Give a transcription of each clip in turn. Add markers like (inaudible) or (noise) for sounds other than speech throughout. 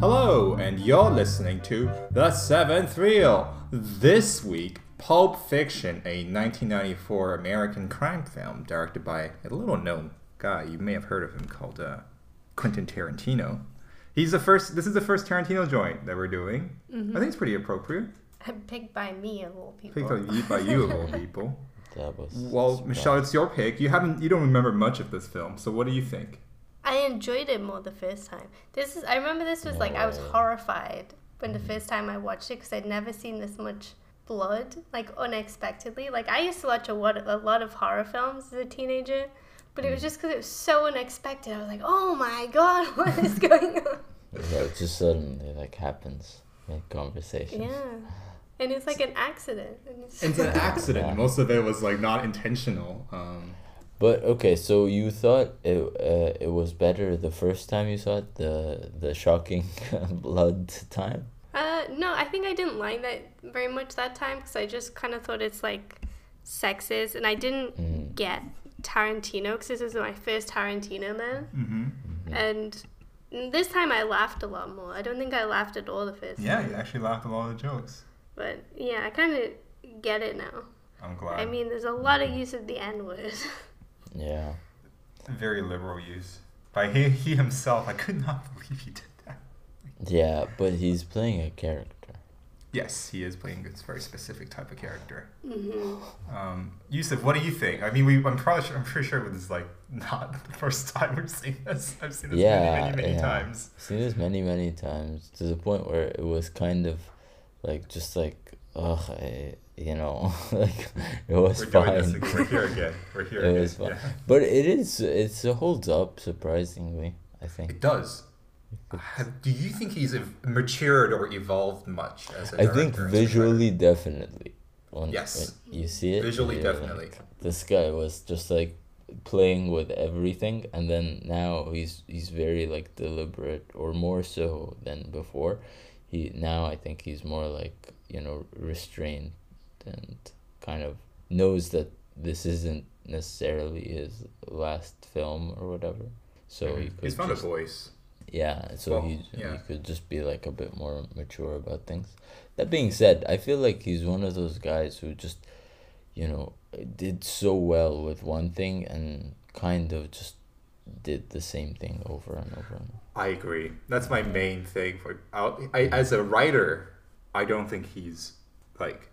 Hello, and you're listening to The Seventh Reel. This week, Pulp Fiction, a 1994 American crime film directed by a little known guy. You may have heard of him called uh, Quentin Tarantino. He's the first. This is the first Tarantino joint that we're doing. I think it's pretty appropriate. (laughs) Picked by me of all people. Picked by you, by you of all (laughs) people. That was Well, surprise. Michelle, it's your pick. You haven't. You don't remember much of this film, so what do you think? I enjoyed it more the first time. This is. I remember this was like I was horrified when the first time I watched it because I'd never seen this much blood, like unexpectedly. Like I used to watch a lot, a lot of horror films as a teenager, but it was just because it was so unexpected. I was like, oh my god, (laughs) what is going on? Yeah, it just suddenly like happens in conversation. yeah, and it's like an accident. And it's, It's an (laughs) accident. Yeah. Most of it was like not intentional. Um, But okay, so you thought it uh, it was better the first time you saw it, the the shocking (laughs) blood time. Uh, no, I think I didn't like that very much that time because I just kind of thought it's like sexist, and I didn't Mm. get Tarantino because this is my first Tarantino man, mhm. and this time I laughed a lot more. I don't think I laughed at all the first Yeah, time, you actually laughed at all the jokes. but yeah, I kind of get it now. I'm glad. I mean, there's a lot of use of the N word. (laughs) Yeah. very liberal use by he, he himself. I could not (laughs) believe he did that. Yeah, but he's playing a character. Yes, he is playing this very specific type of character. hmm Um, Youssef, what do you think? I mean, we I'm probably sure, I'm pretty sure this is like not (laughs) the first time we've seen this. I've seen this Yeah, many, many, many yeah. times. Seen this many, many times to the point where it was kind of like just like ugh, I, you know, (laughs) like it was We're fine. doing this again. We're here again. We're (laughs) here It again. was fun. Yeah. But it is it's it holds up surprisingly. I think. It does. Have, do you think he's ev- matured or evolved much as a I think director, as a visually, definitely. When, Yes. when you see it. Visually, definitely. like, this guy was just like playing with everything, and then now he's he's very like deliberate, or more so than before. He now I think he's more like you know restrained, and kind of knows that this isn't necessarily his last film or whatever. So he Mhm. could He's found just, a voice. yeah, so Well, he yeah. he could just be like a bit more mature about things. That being said, I feel like he's one of those guys who just, you know, did so well with one thing and kind of just did the same thing over and over and over. I agree. That's my main thing for. I, I, as a writer, I don't think he's like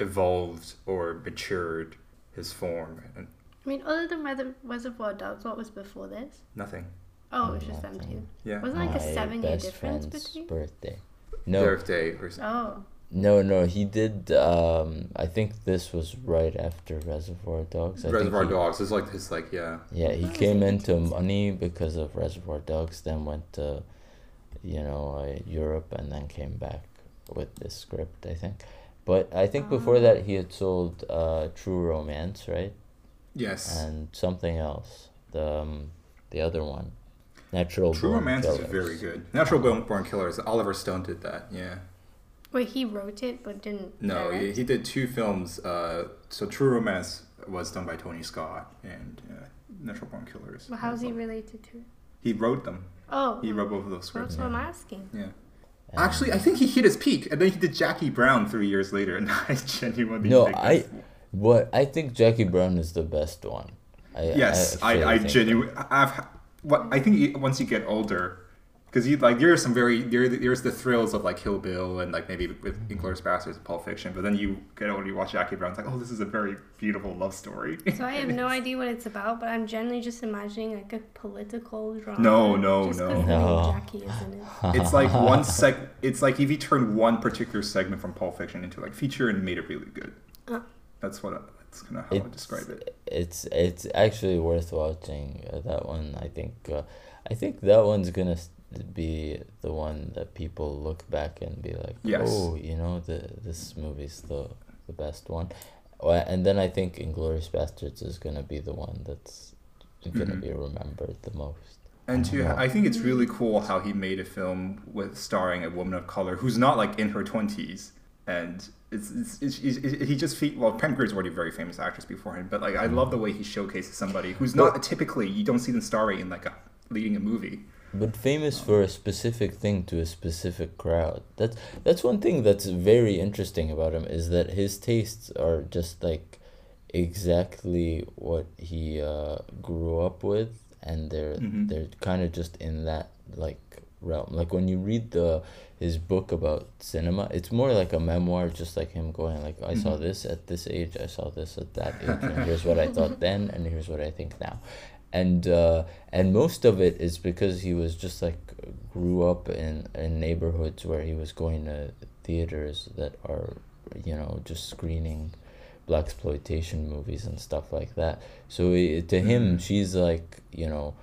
evolved or matured his form and I mean, other than Reser- Reservoir Dogs, what was before this? nothing. Oh, it was just them Nothing. two. Yeah. Wasn't like a My seven-year difference between. birthday. No, Birthday or something. Oh, no, no. He did. Um, I think this was right after Reservoir Dogs. I think Reservoir he- Dogs is like his like yeah. Yeah, he came into money because of Reservoir Dogs, then went to, you know, uh, Europe, and then came back with this script, I think. But I think before that he had sold uh, True Romance, right? Yes. And something else, the um, the other one, Natural True Born Romance is Killers. very good. Natural Born, Born Killers. Oliver Stone did that. Yeah. wait, he wrote it but didn't. No, he, he did two films. Uh, so True Romance was done by Tony Scott and uh, Natural Born Killers. Well, how's he related to? it? He wrote them. Oh, He wrote both of those scripts. that's what I'm asking. Yeah. And- Actually, I think he hit his peak, and then he did Jackie Brown three years later, and (laughs) I genuinely No, think I- what I think Jackie Brown is the best one. I, yes, I, I, think genuinely, I've, what I think once you get older, because you like there are some very there there's the thrills of like Kill Bill and like maybe with Inglourious Basterds and Pulp Fiction, but then you get older, you watch Jackie Brown, it's like oh this is a very beautiful love story. So I have no (laughs) idea what it's about, but I'm generally just imagining like a political drama. No, no, just 'cause no. No. Jackie is in it. (laughs) it's like one seg. It's like if you turn one particular segment from Pulp Fiction into like feature and made it really good. Uh. That's what I, that's kind of how I would describe it. It's it's actually worth watching uh, that one. I think uh, I think that one's gonna s- be the one that people look back and be like, Yes. oh, you know, the this movie's the the best one. Well, And then I think Inglourious Basterds is gonna be the one that's gonna Mhm. be remembered the most. And to, Yeah. I think it's really cool how he made a film with starring a woman of color who's not like in her twenties, and it's, it's, it's, it's he just fe- well Pam Grier's already a very famous actress before him, but like I love the way he showcases somebody who's not typically you don't see them starring in like a leading a movie. But famous for a specific thing to a specific crowd. That's that's one thing that's very interesting about him is that his tastes are just like exactly what he uh, grew up with, and they're Mhm. they're kind of just in that like realm. Like when you read the his book about cinema, it's more like a memoir, just like him going like, I saw Mhm. this at this age, I saw this at that age, and here's what I thought (laughs) then, and here's what I think now and uh, and most of it is because he was just like grew up in in neighborhoods where he was going to theaters that are you know just screening black exploitation movies and stuff like that. So to him Mhm. she's like you know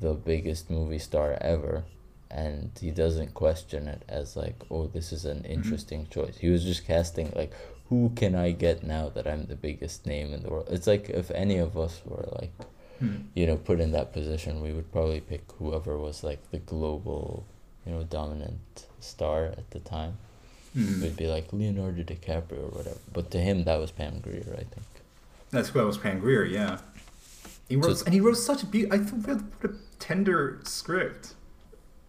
the biggest movie star ever. And he doesn't question it as like oh this is an interesting choice. He was just casting like who can i get now that i'm the biggest name in the world? It's like if any of us were like Hmm. you know, put in that position, we would probably pick whoever was like the global, you know, dominant star at the time. Hmm. We'd be like Leonardo DiCaprio or whatever. But to him, that was Pam Grier, I think. That's who I was Pam Grier, yeah. He So- wrote, and he wrote such a beautiful. I what a tender script.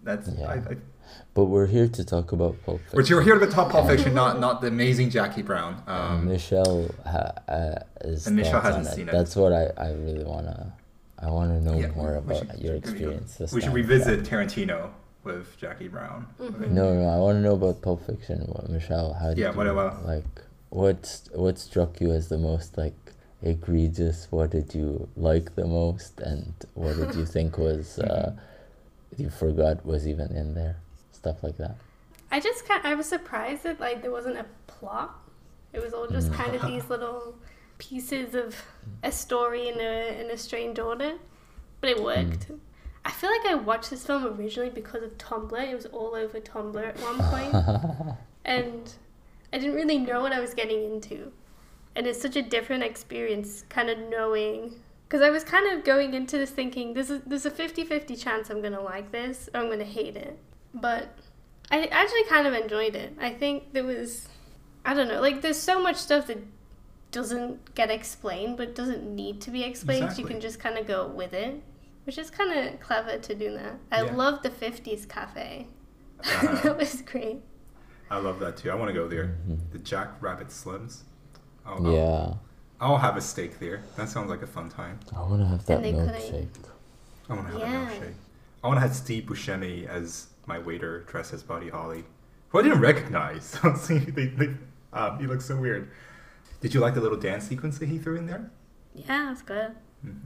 That's Yeah. I, I, But we're here to talk about Pulp Fiction. but you're here to the top Pulp Fiction, not not the amazing Jackie Brown. Um, Michelle ha- uh, is And Michelle hasn't seen it. That's what I, I really wanna. I wanna know yeah, more we about should- your we experience. This We should time. revisit Tarantino with Jackie Brown. Mhm. No, no, I want to know about Pulp Fiction. What, Michelle, how did Yeah, you what about- like? What what struck you as the most like egregious? What did you like the most, and what did you think was uh, you forgot was even in there? Stuff like that. I just kind I was surprised that like there wasn't a plot. It was all just Mm. kind of (laughs) these little pieces of a story in a in a strange order, but it worked. I feel like I watched this film originally because of Tumblr. It was all over Tumblr at one point, (laughs) and I didn't really know what I was getting into. And it's such a different experience, kind of knowing. Because I was kind of going into this thinking, there's a, there's a 50 50 chance I'm going to like this or I'm going to hate it. But I actually kind of enjoyed it. I think there was, I don't know, like there's so much stuff that doesn't get explained but doesn't need to be explained. You can just kind of go with it, which is kind of clever to do that. I Yeah. love the 50s cafe. Uh, (laughs) that was great. I love that too. I want to go there. Mhm. The Jack Rabbit Slims. Oh, I'll, Yeah, I'll have a steak there. That sounds like a fun time. I want to have that And they milkshake. I want to have Yeah. a milkshake. I want to have Steve Buscemi as my waiter dressed as Buddy Holly, who I didn't recognize. (laughs) See, they, they, um, he looks so weird. Did you like the little dance sequence that he threw in there? Yeah, it's good. Mhm.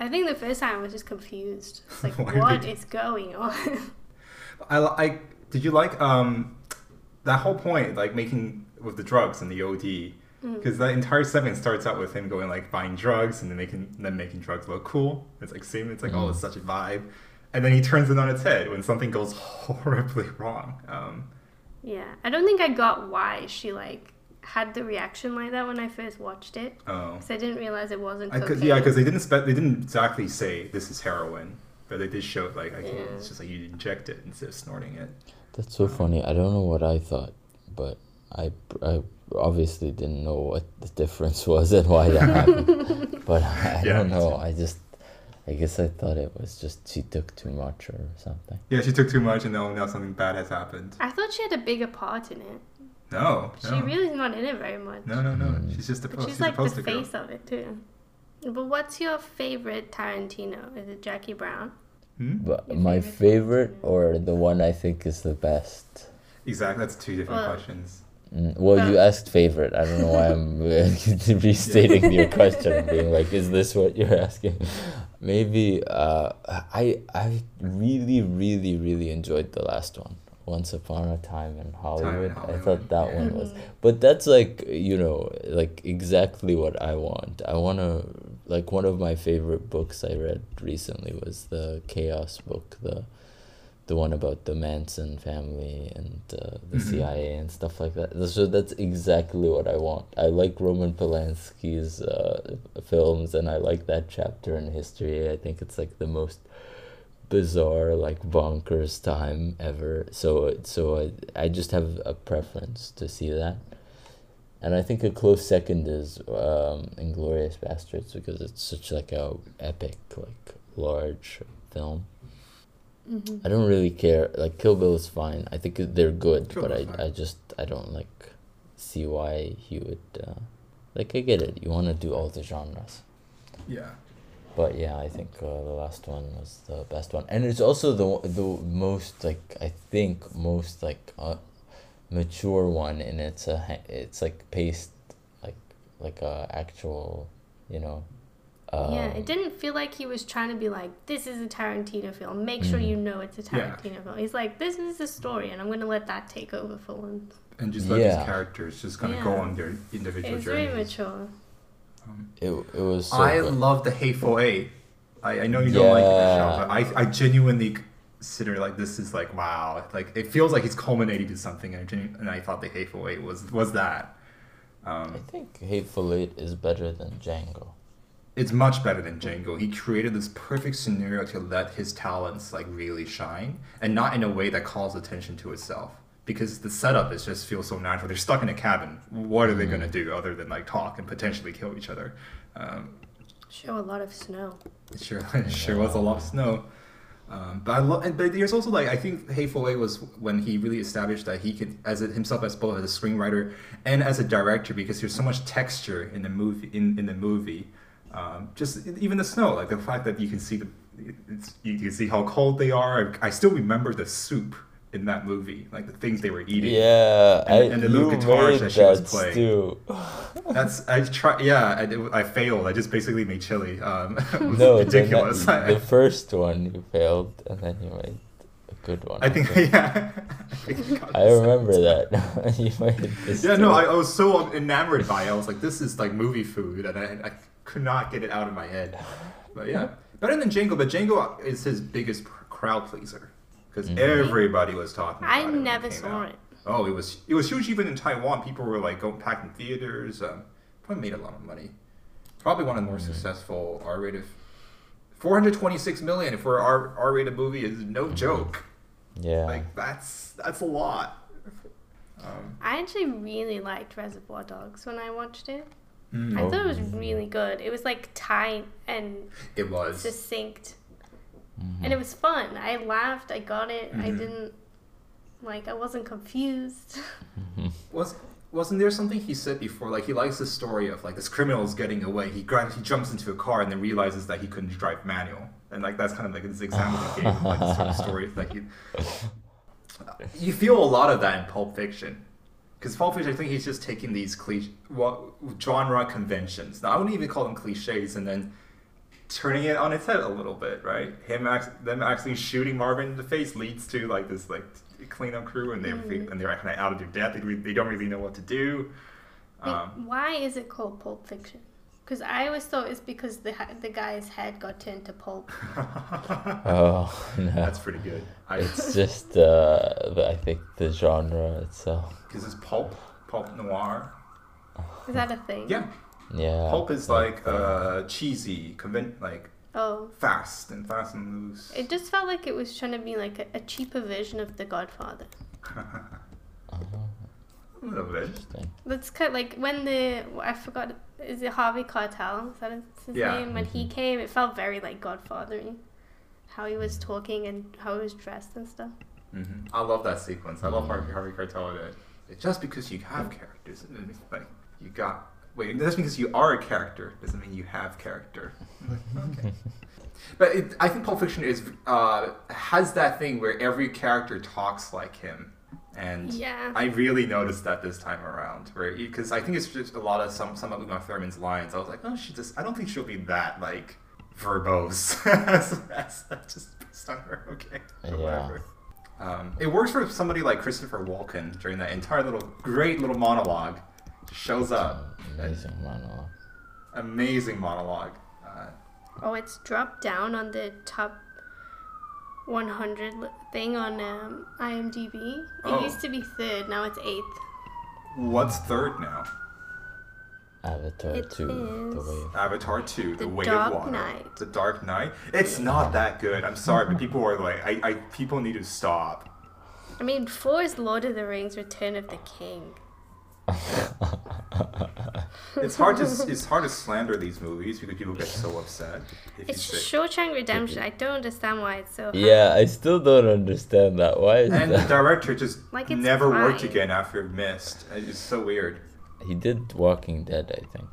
I think the first time I was just confused. It's (laughs) like, what is going on? (laughs) I, I did you like um that whole point like making with the drugs and the OD Mm. because that entire segment starts out with him going like buying drugs and then making then making drugs look cool. It's like same. It's like oh, Mm. it's such a vibe, and then he turns it on its head when something goes (laughs) horribly wrong. Um, yeah, I don't think I got why she like had the reaction like that when I first watched it. oh, Because I didn't realize it wasn't I could, yeah, because they didn't spe- they didn't exactly say this is heroin, but they did show it like I can, Yeah. it's just like you inject it instead of snorting it. That's so funny. I don't know what I thought, but I, I obviously didn't know what the difference (laughs) was and why that happened. (laughs) but I, I Yeah, don't know. I just, I guess I thought it was just she took too much or something. Yeah, she took too much, and now now something bad has happened. I thought she had a bigger part in it. No, She no. really's not in it very much. No, no, no. Mm. She's just a But she's She's, like a the poster girl. face of it too. But what's your favorite Tarantino? Is it Jackie Brown? Hmm? But Your my favorite favorite or the one I think is the best. Exactly. That's two different Well- questions. Mm, Well, you Uh, asked favorite. I don't know why I'm uh, (laughs) restating your question, (laughs) being like, "Is this what you're asking?" Maybe uh, I I really really really enjoyed the last one. Once upon a time in Hollywood. I Hollywood, thought that yeah. one was, but that's like you know like exactly what I want. I want to like one of my favorite books I read recently was the Chaos book, the the one about the Manson family and uh, the Mhm. CIA and stuff like that. So that's exactly what I want. I like Roman Polanski's uh, films, and I like that chapter in history. I think it's like the most bizarre, like bonkers time ever. So so I I just have a preference to see that. And I think a close second is um, Inglourious Basterds because it's such like a epic, like large film. Mm-hmm. I don't really care. Like Kill Bill is fine. I think they're good, Kill but I, fine. I just I don't like see why he would. Uh, like I get it. You want to do all the genres, Yeah. but yeah, I think uh, the last one was the best one, and it's also the the most like I think most like uh, mature one, and it's a it's like paced like like a actual, you know. Um, yeah, it didn't feel like he was trying to be like, this is a Tarantino film. Make sure Mhm. you know it's a Yeah. Tarantino film. He's like, this is the story, and I'm going to let that take over for once. And just let Yeah. these characters just kind of go on their individual It's very journeys. mature. Um, It it was. So I good. love the Hateful Eight. I, I know you don't like the show, but I, I genuinely consider like this is like wow, like it feels like he's culminating to something, and I, genu- and I thought the Hateful Eight was was that. I Um, think Hateful Eight is better than Django. It's much better than Django. He created this perfect scenario to let his talents like really shine, and not in a way that calls attention to itself. Because the setup is just feels so natural. They're stuck in a cabin. What are they gonna do other than like talk and potentially kill each other? Um, Show a lot of snow. It sure, (laughs) it sure was a lot of snow. Um, but I love, and but there's also like I think Hateful Eight was when he really established that he could, as a, himself as both as a screenwriter and as a director, because there's so much texture in the movie. In, in the movie, um, just even the snow, like the fact that you can see the, it's, you can see how cold they are. I still remember the soup in that movie, like the things they were eating. Yeah, And- I and the little guitars that she was playing. (sighs) That's I tried. Yeah, I, I failed. I just basically made chili. Um, (laughs) no, ridiculous. The, the (laughs) first one you failed, and then you made a good one. I think (laughs) yeah. I, think got I this. remember that you made this. Yeah, no. I, I was so enamored by it. I was like, this is like movie food, and I, I could not get it out of my head. But yeah, better than Django. But Django is his biggest crowd pleaser because Mhm. everybody was talking. I about it never came saw out. it. Oh, it was it was huge even in Taiwan. People were like going packing theaters. Um, probably made a lot of money. Probably one of the more Mhm. successful R-rated. 426 million for an R R-rated movie is no Mhm. joke. Yeah. Like that's that's a lot. Um, I actually really liked Reservoir Dogs when I watched it. Mm, I Oh. thought it was really good. It was like tight and it was. succinct, Mhm. and it was fun. I laughed. I got it. I Mhm. didn't like. I wasn't confused. Mhm. (laughs) Was wasn't there something he said before? Like he likes the story of like this criminal is getting away. He grabs, he jumps into a car and then realizes that he couldn't drive manual, and like that's kind of like this example he gave, like this sort of (laughs) story. Like you, you feel a lot of that in Pulp Fiction, because Pulp Fiction, I think he's just taking these cliche, what genre conventions. Now I wouldn't even call them cliches, and then turning it on its head a little bit, right? Him act, them actually shooting Marvin in the face leads to like this like cleanup crew, and they're Mm. and they're kind of out of their depth. They, they don't really know what to do. Wait, Um, why is it called Pulp Fiction? Because I always thought it's because the the guy's head got turned to pulp. (laughs) Oh no. That's pretty good. I It's just uh, the, I think the genre itself. because it's pulp, pulp noir. Is that a thing? Yeah, Yeah. pulp is like uh, cheesy, conven- like Oh, fast and fast and loose. it just felt like it was trying to be like a, a cheaper version of The Godfather. (laughs) Oh, a little bit. interesting. That's kind of like when the I forgot is it Harvey Keitel? Is that his Yeah. name? When he Mhm. came, it felt very like Godfathery. How he was talking and how he was dressed and stuff. hmm I love that sequence. I love. Harvey Harvey Keitel. That it's just because you have characters, it means, like you got. Wait, just because you are a character doesn't mean you have character. okay. (laughs) But it, I think Pulp Fiction is uh, has that thing where every character talks like him, and Yeah. I really noticed that this time around, where because I think it's just a lot of some some of Uma Thurman's lines. I was like, oh, she just I don't think she'll be that like verbose. (laughs) as, as, that's just based on her, okay, Yeah. whatever. Um, it works for somebody like Christopher Walken during that entire little great little monologue. Shows up, Amazing monologue. amazing monologue. Uh, Oh, it's dropped down on the top 100 thing on um, IMDb. It Oh. used to be third, now it's eighth. what's third now? Avatar It 2, The Way of Avatar 2, The, The Way Dark of Water. Knight. The Dark Knight. It's not that good. I'm sorry, but people are like, I, I people need to stop. I mean, four is Lord of the Rings Return of the King. It's hard to it's (laughs) hard to slander these movies because people get so upset. If you It's say- Shawshank Redemption. I don't understand why it's so. hard. yeah, I still don't understand that. Why is and the director just (laughs) Like, it's never worked again after Mist. It's so weird. He did Walking Dead, I think.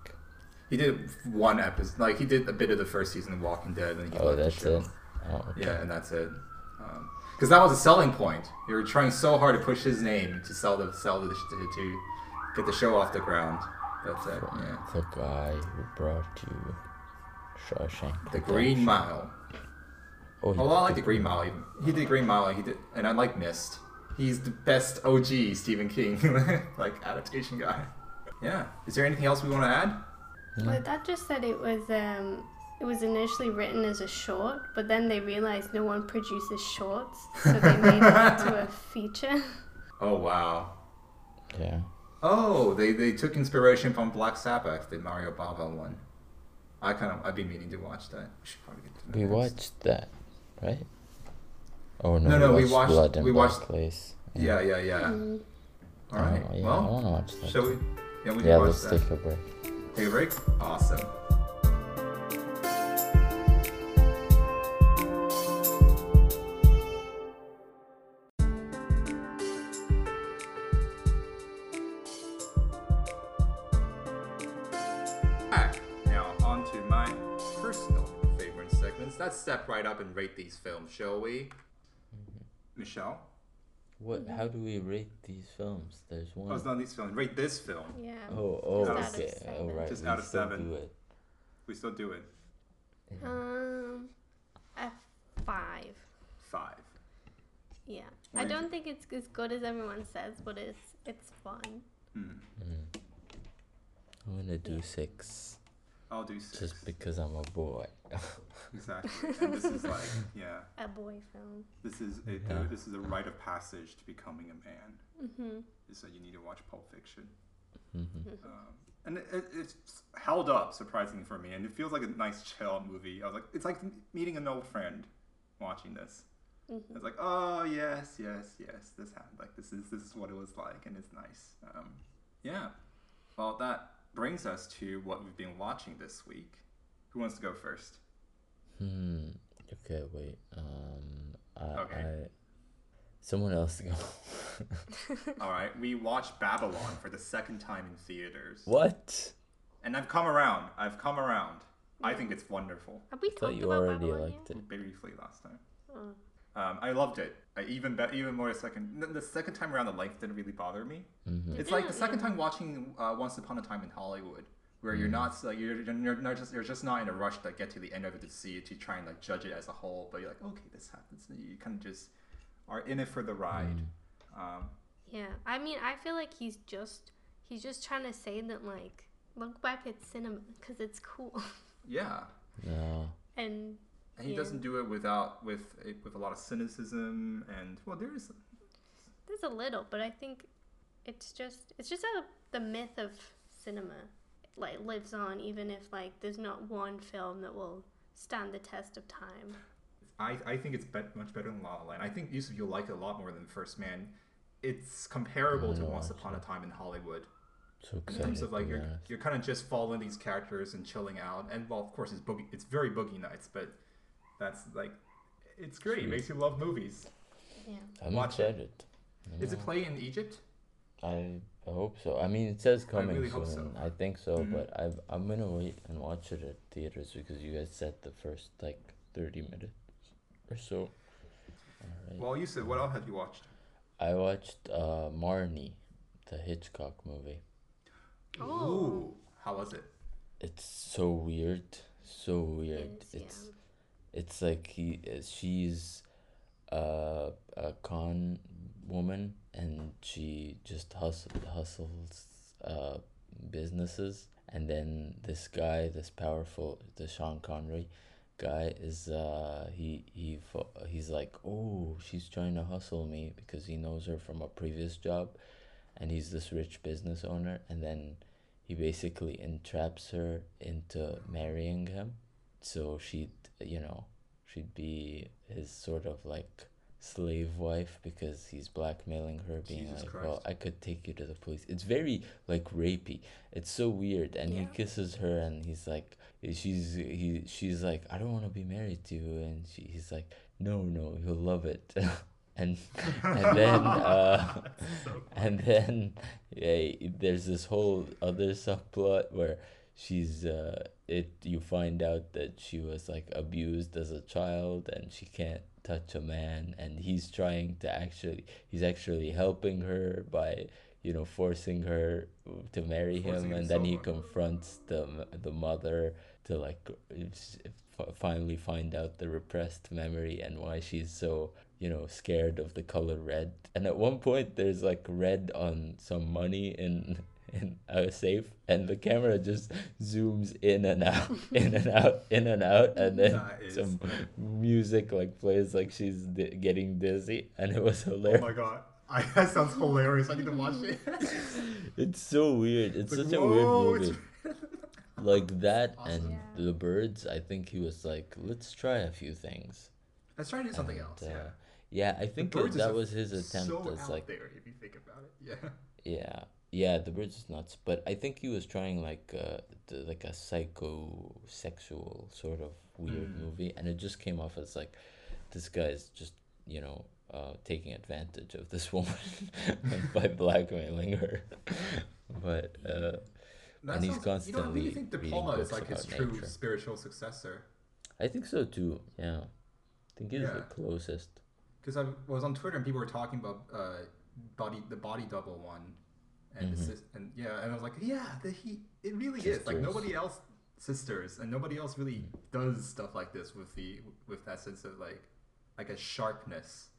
He did one episode, like he did a bit of the first season of Walking Dead, and he Oh, left the that's show. it. Oh, okay. Yeah, and that's it. Um, because that was a selling point. They were trying so hard to push his name to sell the sell the to, to get the show off the ground. That's it. Yeah. The guy who brought you Shawshank. The Green Mile. Oh, he well, I like the Green Mile. Even. He did the Green Mile. He did, and I like Mist. He's the best OG Stephen King (laughs) like adaptation guy. Yeah. Is there anything else we want to add? But that just said it was um it was initially written as a short, but then they realized no one produces shorts, so they made it into a (laughs) feature. Oh wow. Yeah. Oh, they, they took inspiration from Black Sabbath, the Mario Bava one. I kind of I've been meaning to watch that. We should probably get to that We next. watched that, right? Oh no, No, no, we watched watched- Blood and we Black watched- Lace. Yeah, yeah, yeah. Mm. All right. Oh, yeah, I well, want to watch that. shall we? Yeah, we can yeah, watch let's that. take a break. Take a break. Awesome. Step right up and rate these films, shall we? Michelle? What? How do we rate these films? There's one. Oh, it's not these films. Rate this film. Yeah. Oh, oh, Just out of okay. seven. Oh, right. Just we out of still seven. Do it. We still do it. Um, a five. Five. Yeah. Why I don't think it's as good as everyone says, but it's it's fun. Hmm. Mm. I'm gonna do Yeah. six, I'll do six. just because I'm a boy. (laughs) Exactly. And this is like, yeah, A boy film. this is a, Yeah. this is a rite of passage to becoming a man. Mhm. Is that you need to watch Pulp Fiction. Mhm. Um, and it, it, it's held up surprisingly for me, and it feels like a nice chill movie. I was like, it's like meeting an old friend watching this. Mhm. It's like, oh yes, yes, yes, this happened. Like this is this is what it was like, and it's nice. Um, yeah. Well, that brings us to what we've been watching this week. Who wants to go first? Hmm. Okay, wait. Um. I, Okay. I. Someone else to go. (laughs) All right, we watched Babylon for the second time in theaters, what? and I've come around. I've come around. I think it's wonderful. Have we I thought talked you about already Babylon liked yet? it. Briefly last time. Oh. Um, I loved it. I even be- even more the second. The, the second time around, the length didn't really bother me. Mm-hmm. It's like the second yeah. time watching uh, Once Upon a Time in Hollywood, where you're Mm. not like you're, you're not just you're just not in a rush to get to the end of it to see it to try and like judge it as a whole, but you're like, okay, this happens. And you kind of just are in it for the ride. Mm. Um, Yeah, I mean, I feel like he's just he's just trying to say that like look back at cinema because it's cool, yeah, No. and and he Yeah. doesn't do it without with a, with a lot of cynicism and well, there is there's a little, but I think it's just it's just how the myth of cinema like lives on, even if like there's not one film that will stand the test of time. I, I think it's bet much better than La La Land. I think Youssef you'll like it a lot more than First Man. It's comparable to mm. Once. Upon a Time in Hollywood. So in terms of like you're you're kind of just following these characters and chilling out and well of course it's boogie it's very boogie nights but that's like it's great it makes you love movies Yeah. I'm watch it. excited. is it Yeah. play in egypt I I hope so. I mean, it says coming really soon. hope so. I think so, Mhm. but I I'm gonna wait and watch it at theaters because you guys said the first like thirty minutes or so. Alright. well said what else have you watched I watched uh Marnie, the Hitchcock movie. Oh. Ooh, how was it It's so weird, so weird. It's. yeah. It's like he she's uh, a con woman and she just hustle, hustles uh, businesses. And then this guy this powerful the Sean Connery guy is uh he he he's like oh she's trying to hustle me because he knows her from a previous job and he's this rich business owner. And then he basically entraps her into marrying him so she'd you know she'd be his sort of like slave wife because he's blackmailing her, being Jesus like, Christ. "Well, I could take you to the police." It's very like rapey. It's so weird, and he kisses her, and he's like, she's he she's like, "I don't want to be married to you," and she, he's like, "No, no, you'll love it." (laughs) and and then (laughs) uh, (laughs) and then yeah, there's this whole other subplot where she's uh it you find out that she was like abused as a child and she can't touch a man and he's trying to actually he's actually helping her by you know forcing her to marry Forcing him and then he confronts the the mother to like finally find out the repressed memory and why she's so you know scared of the color red. And at one point there's like red on some money in in a safe and the camera just zooms in and out (laughs) in and out in and out and then That is- some music like plays like she's di- getting dizzy and it was hilarious. Oh my god. I, (laughs) that sounds hilarious. I need to watch it. (laughs) it's so weird it's Like, such a whoa, weird it's- movie like that awesome. and Yeah. the birds i think he was like let's try a few things Let's try to do something And, else. uh, yeah. yeah i think that, that was his attempt so as out like there if you think about it. Yeah. Yeah, yeah, the birds is nuts, but I think he was trying like uh, the, like a psychosexual sort of weird Mm. movie, and it just came off as like this guy's just you know uh, taking advantage of this (laughs) woman (laughs) by blackmailing her, (laughs) but uh, That And he's sounds- You know, I really think De Palma is like his true nature. spiritual successor. I think so too. Yeah, I think he's the closest. Because I was on Twitter and people were talking about uh, body the body double one, and the Mhm. sis- and yeah, and I was like, yeah, the, he it really is like nobody else sisters and nobody else really does stuff like this with the with that sense of like like a sharpness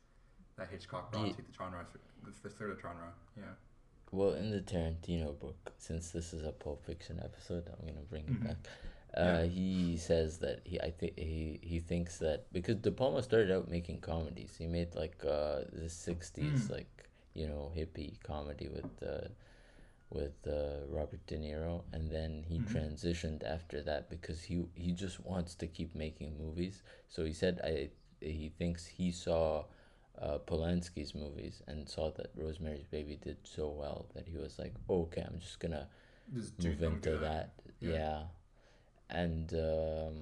that Hitchcock brought Ye- to the genre, the, the third genre. Yeah. Well, in the Tarantino book, since this is a Pulp Fiction episode, I'm gonna bring it Mhm. back. Uh, he says that he I think he he thinks that because De Palma started out making comedies, he made like uh the '60s Mm. like you know hippie comedy with uh, with uh, Robert De Niro, and then he Mhm. transitioned after that because he he just wants to keep making movies. So he said I he thinks he saw uh, Polanski's movies and saw that Rosemary's Baby did so well that he was like, okay, I'm just gonna Just move into good. that. Yeah. Yeah. And um,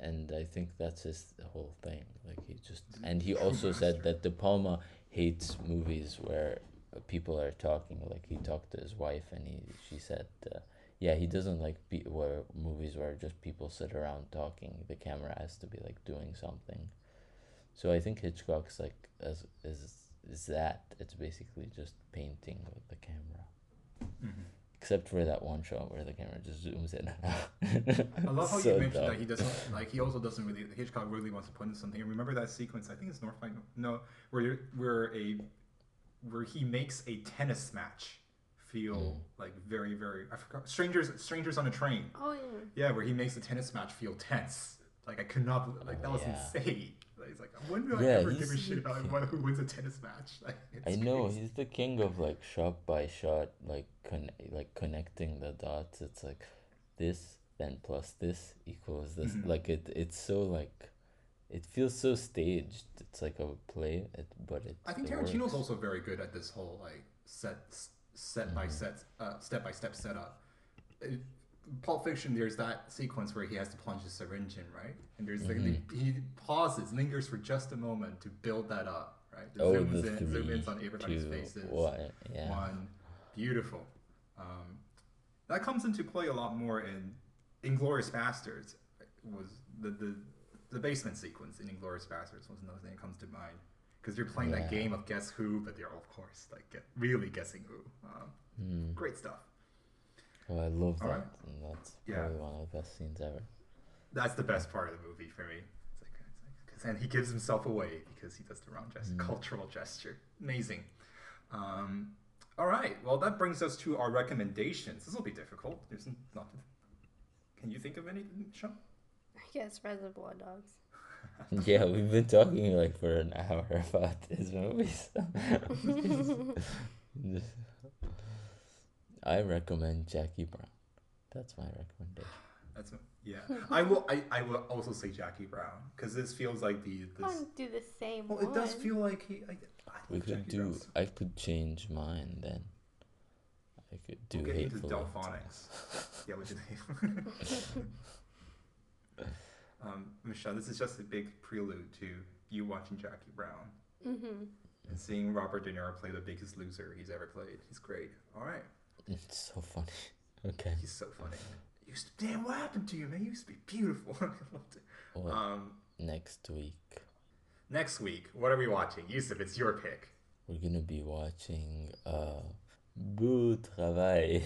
and I think that's his whole thing. Like he just and he also said that De Palma hates movies where people are talking. Like he talked to his wife and he she said. Uh, yeah, he doesn't like be where movies where just people sit around talking. The camera has to be like doing something. So I think Hitchcock's like as is is that it's basically just painting with the camera, Mhm. Except for that one shot where the camera just zooms in. I love how (laughs) So you mentioned dumb. that he doesn't like. He also doesn't really. Hitchcock really wants to put in something. And Remember that sequence? I think it's North by No, where where a where he makes a tennis match feel Mm. like very very. I forgot. Strangers strangers on a train. Oh yeah. Yeah, where he makes the tennis match feel tense. Like I could not. believe- Like that Oh, was yeah. insane. Like, he's like, when do I Yeah, ever give a shit about what, who wins a tennis match? (laughs) Like, I know crazy. he's the king of like shot by shot, like con- like connecting the dots. It's like this then plus this equals this. Mhm. Like it, it's so like, it feels so staged. It's like a play, it, but it. I think it Tarantino's works. also very good at this whole like set set by Mhm. set uh, step by step setup. It, Pulp Fiction, there's that sequence where he has to plunge the syringe in, right? And there's like Mhm. the, he pauses, lingers for just a moment to build that up, right? The Oh, zooms the in, three, zoom ins on everybody's two, faces. one, yeah. One, beautiful. Um, that comes into play a lot more in Inglourious Basterds. Was the the the basement sequence in Inglourious Basterds was another thing that comes to mind because you're playing that game of guess who, but they're of course like really guessing who. Um, Hmm. great stuff. Oh, I love that, Alright. and that's Yeah. probably one of the best scenes ever. That's the best part of the movie for me. It's like, it's like 'cause- and he gives himself away because he does the wrong gesture, Mm. cultural gesture. Amazing. Um, all right. Well, that brings us to our recommendations. This will be difficult. There's nothing. Can you think of anything, Sean? I guess Reservoir Dogs. (laughs) yeah, we've been talking like for an hour (laughs) about his movies. (laughs) I recommend Jackie Brown. That's my recommendation. (sighs) That's Yeah, I will. I, I will also say Jackie Brown because this feels like the I this. want to do the same Well, one. it does feel like he. I, I We could Jackie do. Brown's- I could change mine then. I could do We'll get into hateful. Delfonics. (laughs) yeah, we did. (laughs) um, Michelle, this is just a big prelude to you watching Jackie Brown Mm-hmm. and seeing Robert De Niro play the biggest loser he's ever played. He's great. All right, It's so funny. (laughs) Okay. he's so funny. You used to, damn, what happened to you, man? You used to be beautiful. (laughs) I loved it. What Um, next week? next week, what are we watching? Youssef, it's your pick. We're gonna be watching uh Beau Travail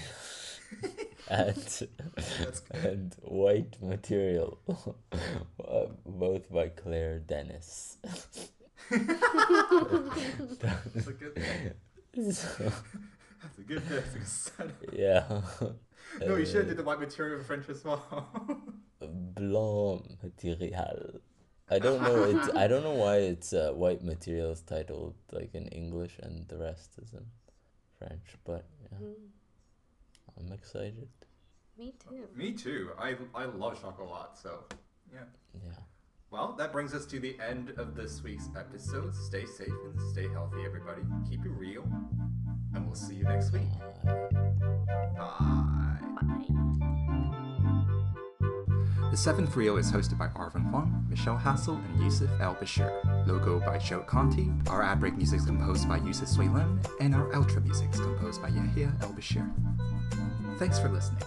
(laughs) and and White Material, uh, both by Claire Denis. That's a good. So, That's a good pick. That's a good setup. yeah. (laughs) No, you should have did the white material in French as well. (laughs) Blanc Material. I don't know. It's I don't know why it's uh, White Materials titled like in English and the rest is in French, but yeah, Mm. I'm excited. Me too. Me too. I I love chocolate, a lot, so yeah. Yeah. Well, that brings us to the end of this week's episode. Stay safe and stay healthy, everybody. Keep it real, and we'll see you next week. Bye. Bye. The Seventh Reel is hosted by Arvin Huang, Michelle Hassel, and Youssef El Bashir. Logo by Joe Conti. Our ad break music is composed by Yusuf Suilim, and our outro music is composed by Yahya El Bashir. Thanks for listening.